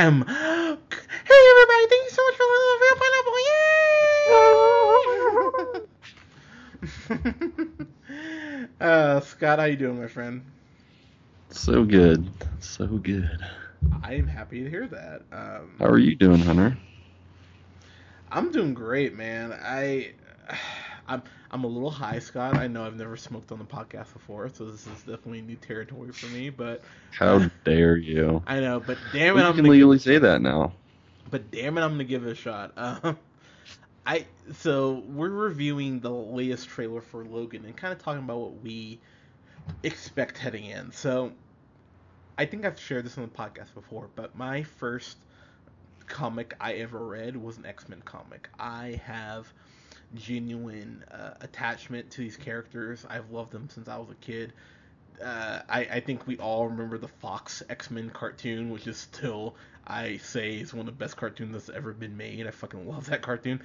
Bam! Hey everybody, thank you so much for listening to Real Pineapple. Yay! uh, Scott, how you doing, my friend? So good, so good. I am happy to hear that. Um, How are you doing, Hunter? I'm doing great, man. I, I'm I'm a little high, Scott. I know I've never smoked on the podcast before, so this is definitely new territory for me. But How dare you? I know, but damn We it, I'm can legally say that now. but damn it, I'm gonna give it a shot. Um, I so we're reviewing the latest trailer for Logan and kind of talking about what we expect heading in. So I think I've shared this on the podcast before, but my first comic I ever read was an X Men comic. I have genuine uh, attachment to these characters. I've loved them since I was a kid. Uh, I, I think we all remember the Fox X Men cartoon, which is still, I say, is one of the best cartoons that's ever been made. I fucking love that cartoon.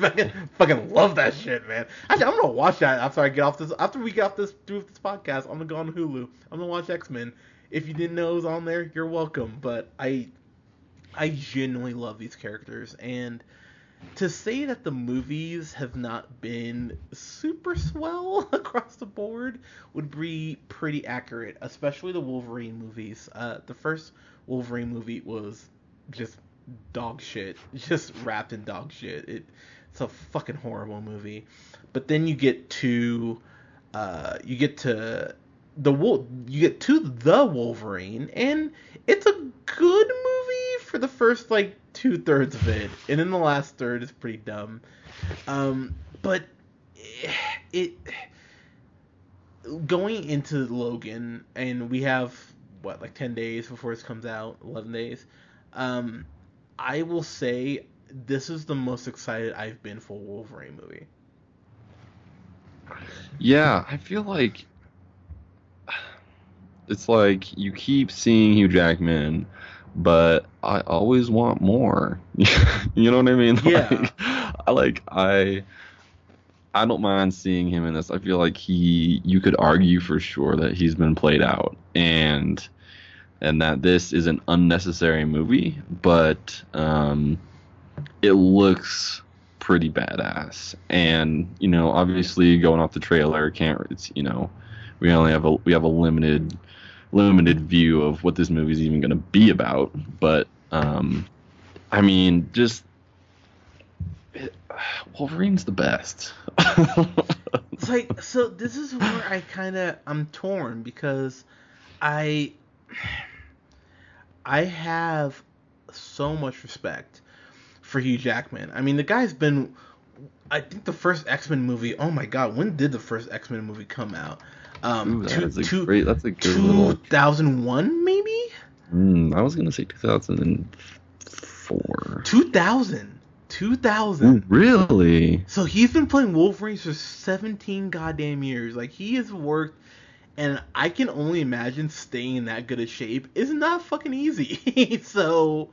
fucking, fucking love that shit, man. Actually, I'm gonna watch that after I get off this. After we get off this through this podcast, I'm gonna go on Hulu. I'm gonna watch X Men. If you didn't know it was on there, you're welcome. But I, I genuinely love these characters, and to say that the movies have not been super swell across the board would be pretty accurate, especially the Wolverine movies. Uh, the first Wolverine movie was just dog shit, just wrapped in dog shit. It, it's a fucking horrible movie. But then you get to, uh, you get to the you get to the Wolverine, and it's a good for the first like two thirds of it, and then the last third is pretty dumb. Um, but it, going into Logan, and we have what like ten days before this comes out, eleven days. Um, I will say this is the most excited I've been for a Wolverine movie. Yeah, I feel like it's like you keep seeing Hugh Jackman, but I always want more. you know what I mean? Yeah. Like, I like I I don't mind seeing him in this. I feel like he you could argue for sure that he's been played out and and that this is an unnecessary movie, but um it looks pretty badass. And, you know, obviously going off the trailer can't it's you know, we only have a we have a limited limited view of what this movie is even going to be about, but um I mean, just it, Wolverine's the best. It's like so this is where I kind of I'm torn because I I have so much respect for Hugh Jackman. I mean, the guy's been I think the first X-Men movie, oh my god, when did the first X-Men movie come out? Um Ooh, two- that is a two- great. That's a good little. 2001 maybe? Mm, I was gonna say 2004. 2000. 2000. Ooh, really? So he's been playing Wolverine for 17 goddamn years. Like he has worked, and I can only imagine staying in that good a shape is not fucking easy. so,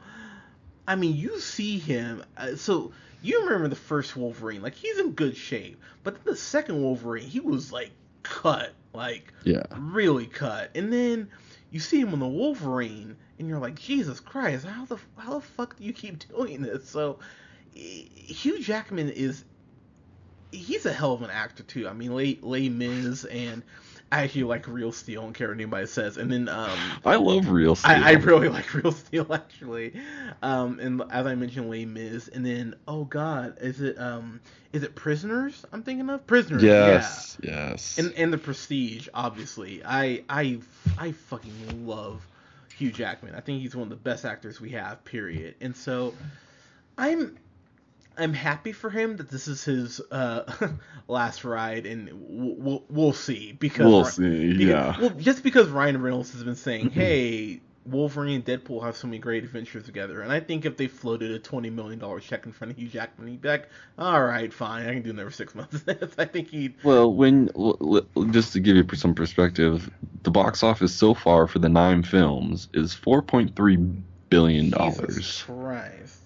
I mean, you see him. Uh, so you remember the first Wolverine? Like he's in good shape, but then the second Wolverine, he was like cut, like Yeah. really cut. And then you see him on the Wolverine, and you're like, Jesus Christ, how the how the fuck do you keep doing this? So Hugh Jackman is he's a hell of an actor too. I mean, late Les Mis and I actually like Real Steel. I don't care what anybody says. And then um, I love Real Steel. I, I really like Real Steel actually. Um, and as I mentioned, Les Mis. And then oh god, is it um is it Prisoners? I'm thinking of Prisoners. Yes. Yes. Yeah. And and the Prestige, obviously. I I I fucking love Hugh Jackman. I think he's one of the best actors we have. Period. And so I'm I'm happy for him that this is his uh, last ride, and we'll, we'll, see because we'll see. because- yeah. Well, just because Ryan Reynolds has been saying, "Hey, Wolverine and Deadpool have so many great adventures together," and I think if they floated a twenty million dollar check in front of Hugh Jackman, he'd be like, "All right, fine, I can do another six months." I think he'd. Well, when just to give you some perspective, the box office so far for the nine films is 4.3 billion Jesus dollars, Christ.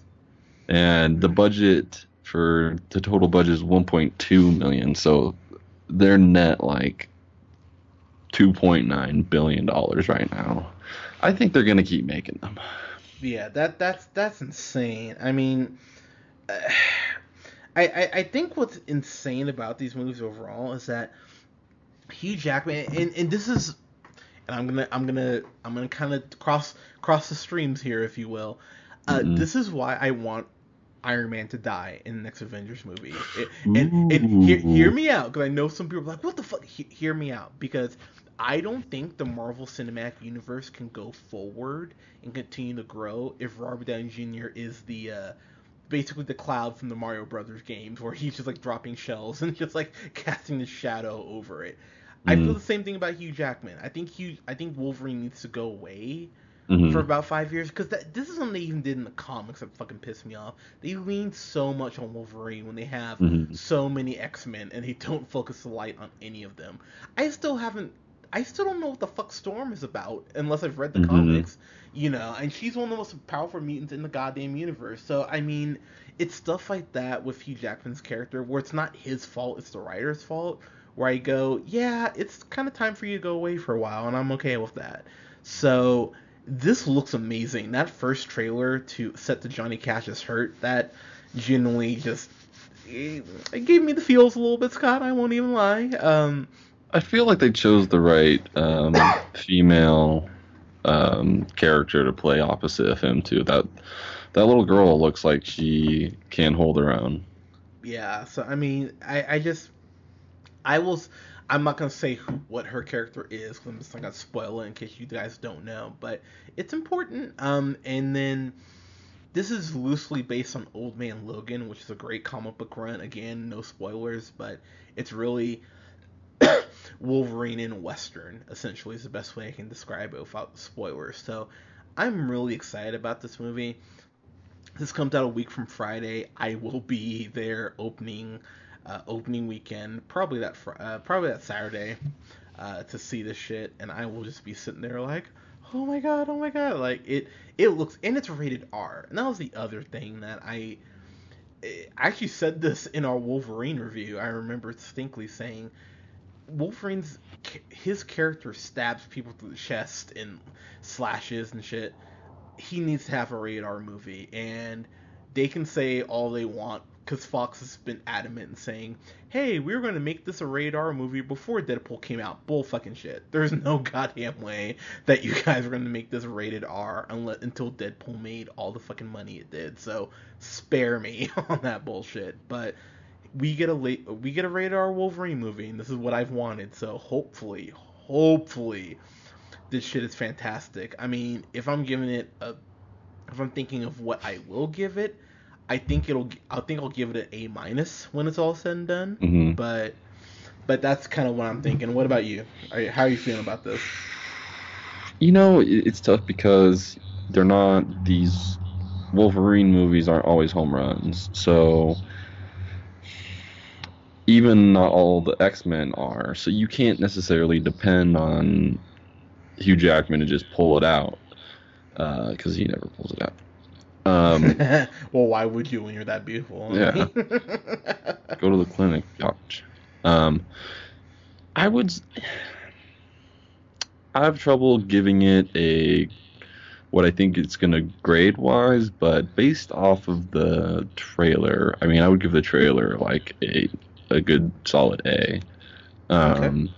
And the budget for the total budget is 1.2 million. So they're net like 2.9 billion dollars right now. I think they're gonna keep making them. Yeah, that that's that's insane. I mean, uh, I, I I think what's insane about these movies overall is that Hugh Jackman and, and this is and I'm gonna I'm gonna I'm gonna kind of cross cross the streams here, if you will. Uh, Mhm. This is why I want Iron Man to die in the next Avengers movie. It- and and hear, hear me out, because I know some people are like, "What the fuck?" He, hear me out, because I don't think the Marvel Cinematic Universe can go forward and continue to grow if Robert Downey Jr. is the uh, basically the cloud from the Mario Brothers games, where he's just like dropping shells and just like casting the shadow over it. I feel Mhm. the same thing about Hugh Jackman. I think Hugh, I think Wolverine needs to go away Mhm. for about five years because this is something they even did in the comics that fucking pissed me off. They lean so much on Wolverine when they have Mhm. so many X Men and they don't focus the light on any of them. I still haven't. I still don't know what the fuck Storm is about unless I've read the Mhm. comics, you know. And she's one of the most powerful mutants in the goddamn universe. So I mean, it's stuff like that with Hugh Jackman's character where it's not his fault, it's the writer's fault. Where I go, yeah, it's kind of time for you to go away for a while, and I'm okay with that. So this looks amazing. That first trailer to set to Johnny Cash's hurt, that genuinely just it it gave me the feels a little bit, Scott. I won't even lie. Um, I feel like they chose the right um, female um, character to play opposite of him too. That that little girl looks like she can hold her own. yeah. So I mean, I, I just, I will. I'm not gonna say who, what her character is because I'm just not gonna spoil it in case you guys don't know. But it's important. Um, and then this is loosely based on Old Man Logan, which is a great comic book run. Again, no spoilers, but it's really Wolverine in Western, essentially, is the best way I can describe it without spoilers. So I'm really excited about this movie. This comes out a week from Friday. I will be there opening uh, opening weekend, probably that fr- uh, probably that Saturday, uh, to see this shit, and I will just be sitting there like, oh my god, oh my god, like it it looks and it's rated R, and that was the other thing that I. I actually said this in our Wolverine review. I remember distinctly saying Wolverine's his character stabs people through the chest and slashes and shit. He needs to have a rated R movie, and they can say all they want because Fox has been adamant in saying, "Hey, we were going to make this a rated R movie before Deadpool came out." Bull fucking shit. There's no goddamn way that you guys are going to make this rated R unless until Deadpool made all the fucking money it did. So spare me on that bullshit. But we get a late, we get a rated R Wolverine movie, and this is what I've wanted. So hopefully, hopefully, this shit is fantastic. I mean, if I'm giving it a, if I'm thinking of what I will give it, I think it'll, I think I'll give it an A minus when it's all said and done. hmm But, but that's kind of what I'm thinking. What about you? Are you how are you feeling about this? You know, it's tough because they're not these Wolverine movies aren't always home runs. So even not all the X-Men are. So you can't necessarily depend on Hugh Jackman to just pull it out because he never pulls it out. Um, well, why would you when you're that beautiful? Yeah. go to the clinic, ouch. Um, I would. I have trouble giving it a what I think it's gonna grade wise, but based off of the trailer, I mean, I would give the trailer like a a good solid A. Um,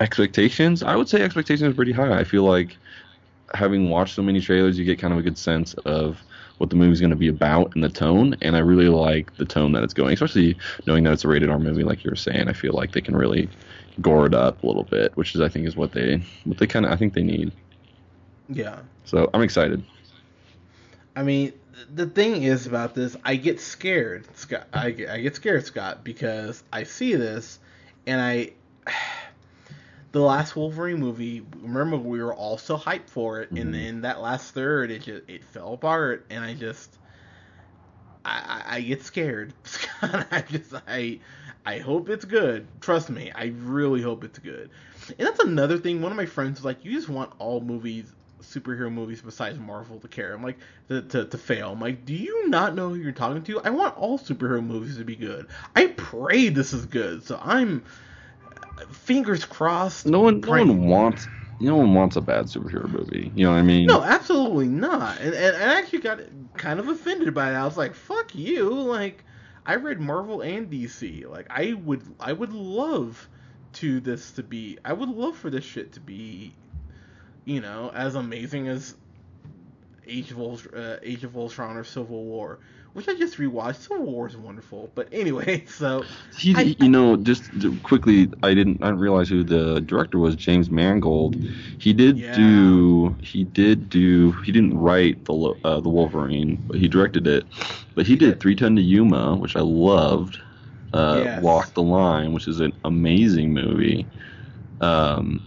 Expectations, I would say expectations are pretty high. I feel like having watched so many trailers, you get kind of a good sense of what the movie's going to be about and the tone. And I really like the tone that it's going, especially knowing that it's a rated R movie, like you were saying. I feel like they can really gore it up a little bit, which is I think is what they what they kind of I think they need. yeah. So I'm excited. I mean, the thing is about this, I get scared, Scott. I get, I get scared, Scott, because I see this, and I, the last Wolverine movie. Remember, we were all so hyped for it, Mhm. and then that last third, it just it fell apart, and I just, I, I, I get scared, I just, I, I hope it's good. Trust me, I really hope it's good. And that's another thing. One of my friends was like, "You just want all movies." superhero movies besides Marvel to care. I'm like to, to, to fail. I'm like, do you not know who you're talking to? I want all superhero movies to be good. I pray this is good. So I'm fingers crossed. No one no one wants no one wants a bad superhero movie. You know what I mean? No, absolutely not. And, and, and I actually got kind of offended by it. I was like, "Fuck you!" Like, I read Marvel and DC. Like, I would I would love to this to be. I would love for this shit to be, you know, as amazing as Age of Ult- uh, Age of Ultron or Civil War, which I just rewatched. Civil War is wonderful, but anyway, so He, I- you know, just quickly, I didn't, I didn't realize who the director was. James Mangold. He did Yeah. do, he did do, he didn't write the uh, the Wolverine, but he directed it. But he did Three Ten to Yuma, which I loved. Uh, Yes. Walk the Line, which is an amazing movie. Um,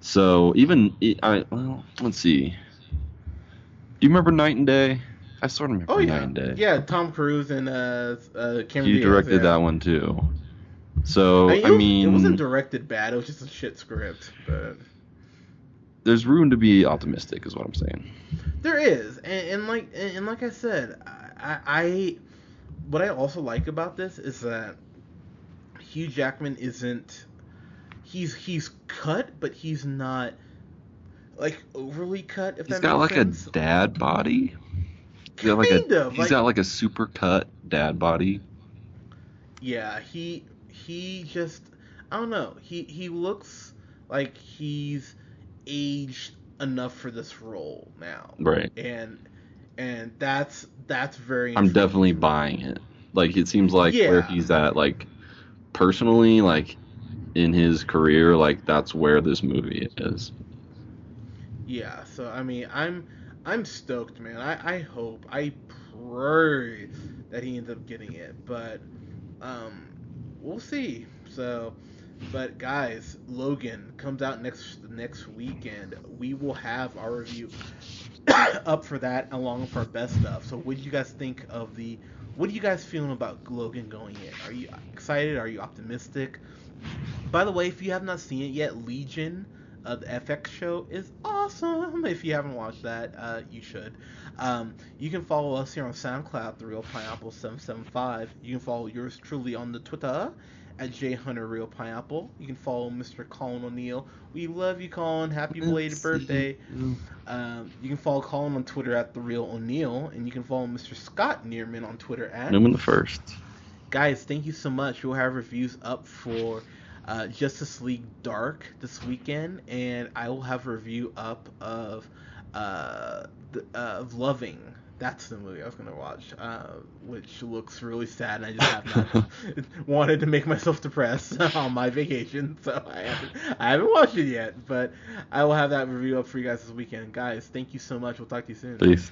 so even I, well, let's see. Do you remember Night and Day? I sort of remember oh yeah, yeah, Tom Cruise and uh, uh Cameron He Diaz, directed yeah. that one too. So I I mean, it, wasn't directed bad. It was just a shit script, but there's room to be optimistic, is what I'm saying. there is, and, and like and, and like I said, I, I what I also like about this is that Hugh Jackman isn't he's he's cut, but he's not like overly cut. If He's that got like sense. a dad body. He's got like a of, he's like- got like a super cut dad body. Yeah, he he just I don't know. He he looks like he's aged enough for this role now. Right. And and that's that's very I'm definitely buying it. Like it seems like where he's at, like personally, like in his career, like that's where this movie is. Yeah, so I mean, I'm I'm stoked, man. I I hope I pray that he ends up getting it, but um we'll see. So but guys, Logan comes out next next weekend. We will have our review up for that along with our best stuff. So what do you guys think of the what are you guys feeling about Logan going in? Are you excited? Are you optimistic? By the way, if you have not seen it yet, Legion, of the FX show, is awesome. If you haven't watched that, uh, you should. Um, you can follow us here on SoundCloud, The Real Pineapple 775. You can follow yours truly on the Twitter at JHunterRealPineapple. You can follow Mr. Colin O'Neill. We love you, Colin. Happy belated birthday. Um, you can follow Colin on Twitter at The Real O'Neill. And you can follow Mr. Scott Neerman on Twitter at Newman the first. guys thank you so much we'll have reviews up for uh, justice league dark this weekend and i will have a review up of uh, the, uh, of loving. That's the movie i was going to watch uh, which looks really sad and i just have not wanted to make myself depressed on my vacation so I haven't, I haven't watched it yet but i will have that review up for you guys this weekend. Guys thank you so much. We'll talk to you soon. Peace.